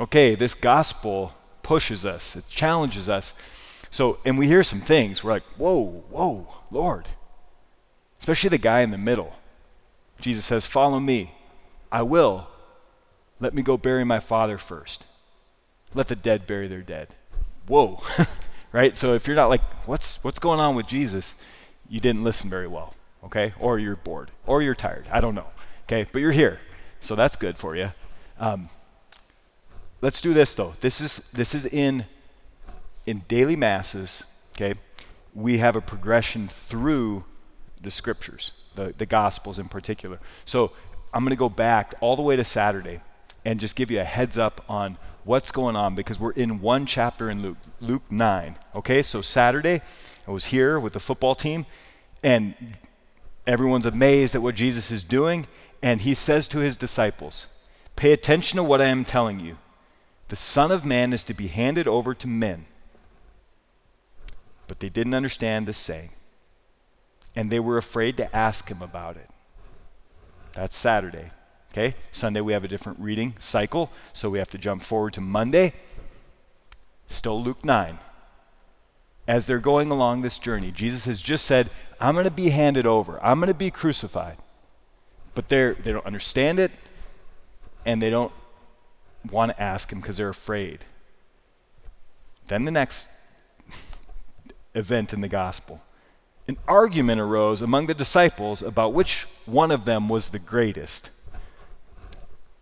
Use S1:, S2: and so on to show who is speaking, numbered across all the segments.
S1: Okay, this gospel pushes us, it challenges us. So, and we hear some things, we're like, whoa, whoa, Lord. Especially the guy in the middle. Jesus says, Follow me. I will. Let me go bury my father first. Let the dead bury their dead. Whoa. right? So if you're not like, what's what's going on with Jesus? You didn't listen very well, okay? Or you're bored, or you're tired. I don't know, okay? But you're here, so that's good for you. Um, let's do this though. This is this is in in daily masses. Okay, we have a progression through the scriptures, the the gospels in particular. So I'm going to go back all the way to Saturday and just give you a heads up on what's going on because we're in one chapter in Luke, Luke 9. Okay, so Saturday, I was here with the football team, and everyone's amazed at what Jesus is doing, and he says to his disciples, Pay attention to what I am telling you. The Son of Man is to be handed over to men. But they didn't understand the saying, and they were afraid to ask him about it. That's Saturday. Okay? Sunday we have a different reading cycle, so we have to jump forward to Monday. Still Luke 9. As they're going along this journey, Jesus has just said, I'm going to be handed over. I'm going to be crucified. But they're, they don't understand it, and they don't want to ask him because they're afraid. Then the next event in the gospel an argument arose among the disciples about which one of them was the greatest.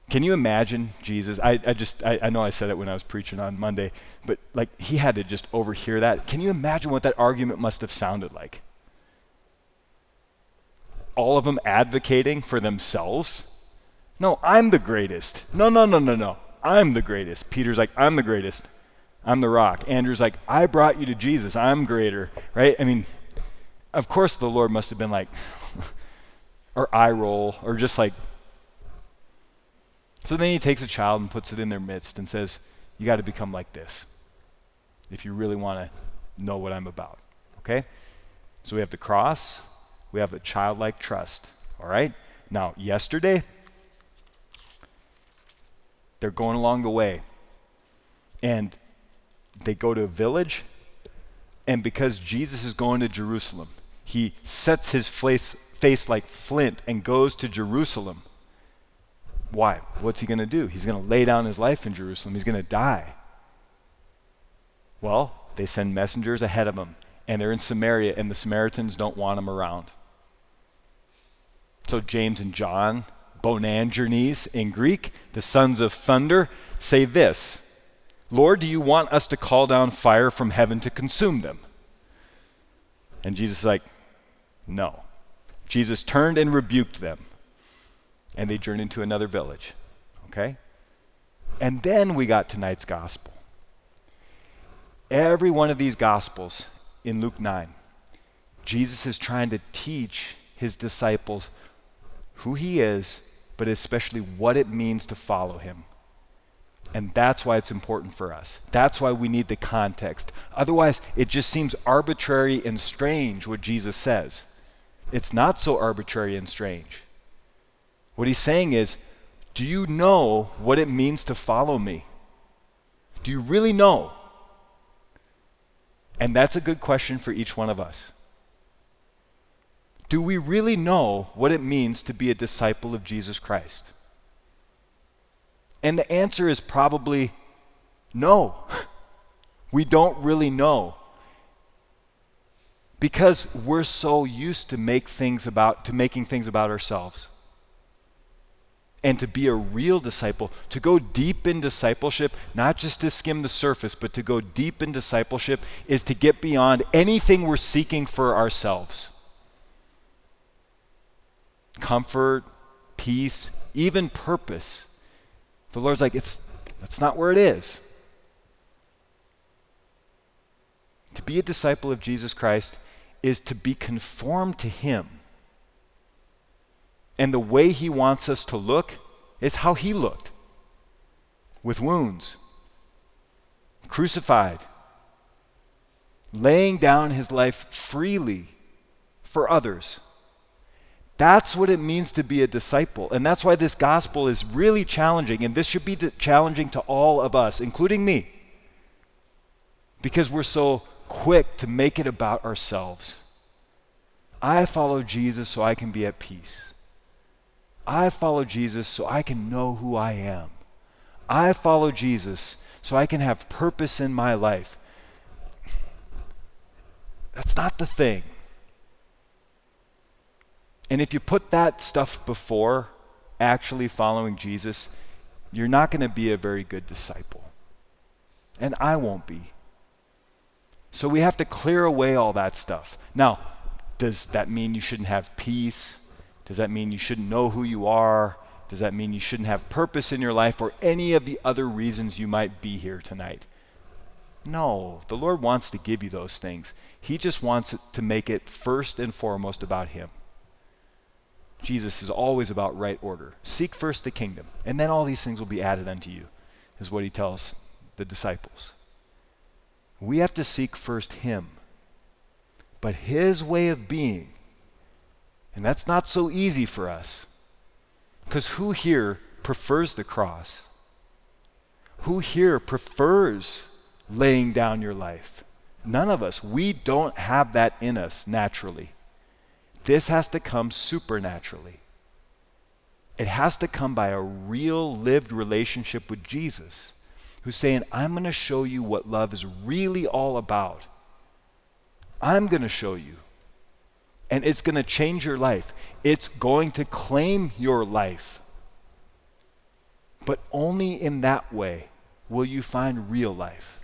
S1: Can you imagine Jesus? I, I just, I, I, know I said it when I was preaching on Monday, but like he had to just overhear that. Can you imagine what that argument must have sounded like? All of them advocating for themselves? No, I'm the greatest. No, no, no, no, no. I'm the greatest. Peter's like, I'm the greatest. I'm the rock. Andrew's like, I brought you to Jesus. I'm greater, right? I mean, of course the Lord must have been like, or eye roll, or just like, so then he takes a child and puts it in their midst and says, You got to become like this if you really want to know what I'm about. Okay? So we have the cross, we have a childlike trust. All right? Now, yesterday, they're going along the way, and they go to a village, and because Jesus is going to Jerusalem, he sets his face, face like flint and goes to Jerusalem why? What's he going to do? He's going to lay down his life in Jerusalem. He's going to die. Well, they send messengers ahead of him, and they're in Samaria, and the Samaritans don't want him around. So James and John, Boanerges in Greek, the sons of thunder, say this Lord, do you want us to call down fire from heaven to consume them? And Jesus is like, No. Jesus turned and rebuked them and they journeyed to another village. Okay? And then we got tonight's gospel. Every one of these gospels in Luke 9, Jesus is trying to teach his disciples who he is, but especially what it means to follow him. And that's why it's important for us. That's why we need the context. Otherwise, it just seems arbitrary and strange what Jesus says. It's not so arbitrary and strange. What he's saying is, do you know what it means to follow me? Do you really know? And that's a good question for each one of us. Do we really know what it means to be a disciple of Jesus Christ? And the answer is probably no. We don't really know. Because we're so used to make things about to making things about ourselves and to be a real disciple, to go deep in discipleship, not just to skim the surface, but to go deep in discipleship, is to get beyond anything we're seeking for ourselves comfort, peace, even purpose. The Lord's like, it's, that's not where it is. To be a disciple of Jesus Christ is to be conformed to Him and the way he wants us to look is how he looked with wounds, crucified, laying down his life freely for others. That's what it means to be a disciple. And that's why this gospel is really challenging. And this should be challenging to all of us, including me, because we're so quick to make it about ourselves. I follow Jesus so I can be at peace. I follow Jesus so I can know who I am. I follow Jesus so I can have purpose in my life. That's not the thing. And if you put that stuff before actually following Jesus, you're not going to be a very good disciple. And I won't be. So we have to clear away all that stuff. Now, does that mean you shouldn't have peace? Does that mean you shouldn't know who you are? Does that mean you shouldn't have purpose in your life or any of the other reasons you might be here tonight? No, the Lord wants to give you those things. He just wants to make it first and foremost about Him. Jesus is always about right order. Seek first the kingdom, and then all these things will be added unto you, is what He tells the disciples. We have to seek first Him, but His way of being. And that's not so easy for us. Because who here prefers the cross? Who here prefers laying down your life. None of us. We don't have that in us naturally. This has to come supernaturally. It has to come by a real lived relationship with Jesus, who's saying, I'm going to show you what love is really all about. I'm going to show you. And it's going to change your life. It's going to claim your life. But only in that way will you find real life.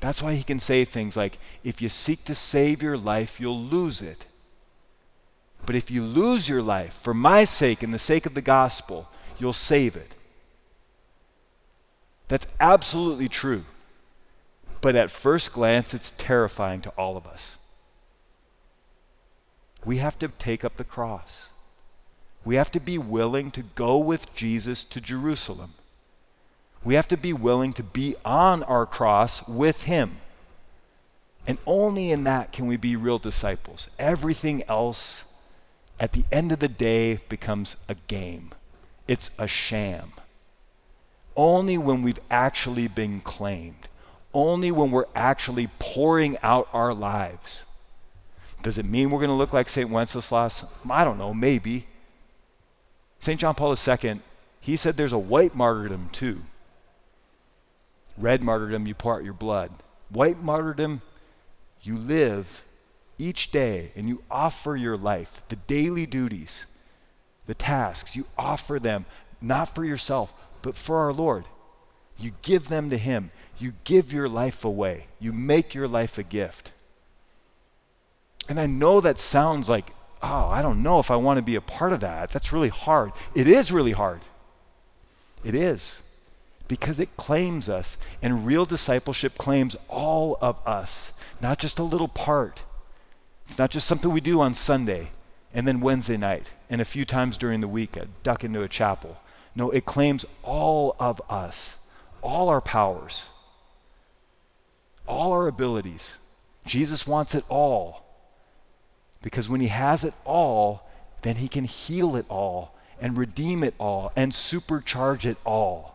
S1: That's why he can say things like, if you seek to save your life, you'll lose it. But if you lose your life for my sake and the sake of the gospel, you'll save it. That's absolutely true. But at first glance, it's terrifying to all of us. We have to take up the cross. We have to be willing to go with Jesus to Jerusalem. We have to be willing to be on our cross with Him. And only in that can we be real disciples. Everything else, at the end of the day, becomes a game, it's a sham. Only when we've actually been claimed, only when we're actually pouring out our lives. Does it mean we're going to look like St. Wenceslas? I don't know, maybe. St. John Paul II, he said there's a white martyrdom too. Red martyrdom, you pour out your blood. White martyrdom, you live each day and you offer your life, the daily duties, the tasks, you offer them not for yourself, but for our Lord. You give them to Him. You give your life away. You make your life a gift. And I know that sounds like, oh, I don't know if I want to be a part of that. That's really hard. It is really hard. It is because it claims us. And real discipleship claims all of us, not just a little part. It's not just something we do on Sunday and then Wednesday night and a few times during the week, a duck into a chapel. No, it claims all of us, all our powers, all our abilities. Jesus wants it all. Because when he has it all, then he can heal it all and redeem it all and supercharge it all.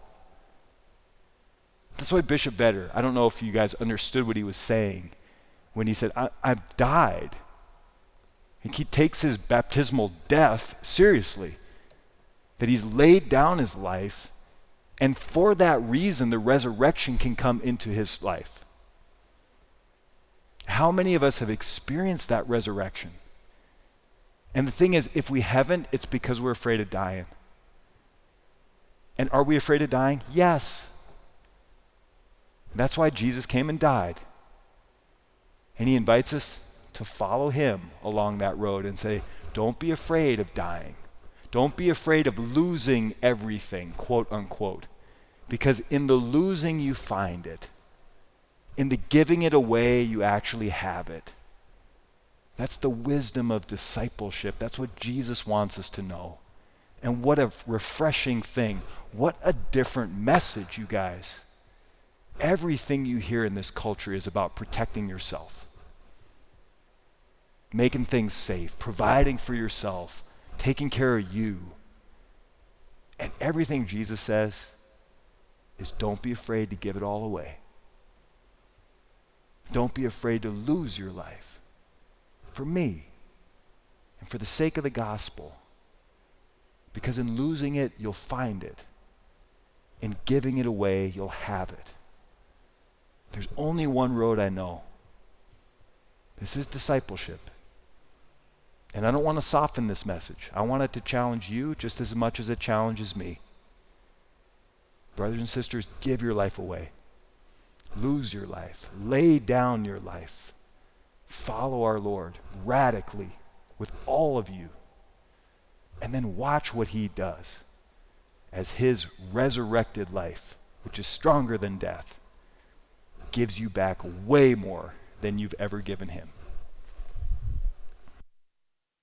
S1: That's why Bishop Vetter, I don't know if you guys understood what he was saying when he said, I, have died. He takes his baptismal death seriously, that he's laid down his life, and for that reason, the resurrection can come into his life. How many of us have experienced that resurrection? And the thing is, if we haven't, it's because we're afraid of dying. And are we afraid of dying? Yes. That's why Jesus came and died. And he invites us to follow him along that road and say, don't be afraid of dying. Don't be afraid of losing everything, quote unquote. Because in the losing, you find it. In the giving it away, you actually have it. That's the wisdom of discipleship. That's what Jesus wants us to know. And what a refreshing thing. What a different message, you guys. Everything you hear in this culture is about protecting yourself. Making things safe, providing for yourself, taking care of you. And everything Jesus says is don't be afraid to give it all away. Don't be afraid to lose your life for me and for the sake of the gospel. Because in losing it, you'll find it. In giving it away, you'll have it. There's only one road I know. This is discipleship. And I don't want to soften this message. I want it to challenge you just as much as it challenges me. Brothers and sisters, give your life away. Lose your life. Lay down your life. Follow our Lord radically with all of you. And then watch what he does as his resurrected life, which is stronger than death, gives you back way more than you've ever given him.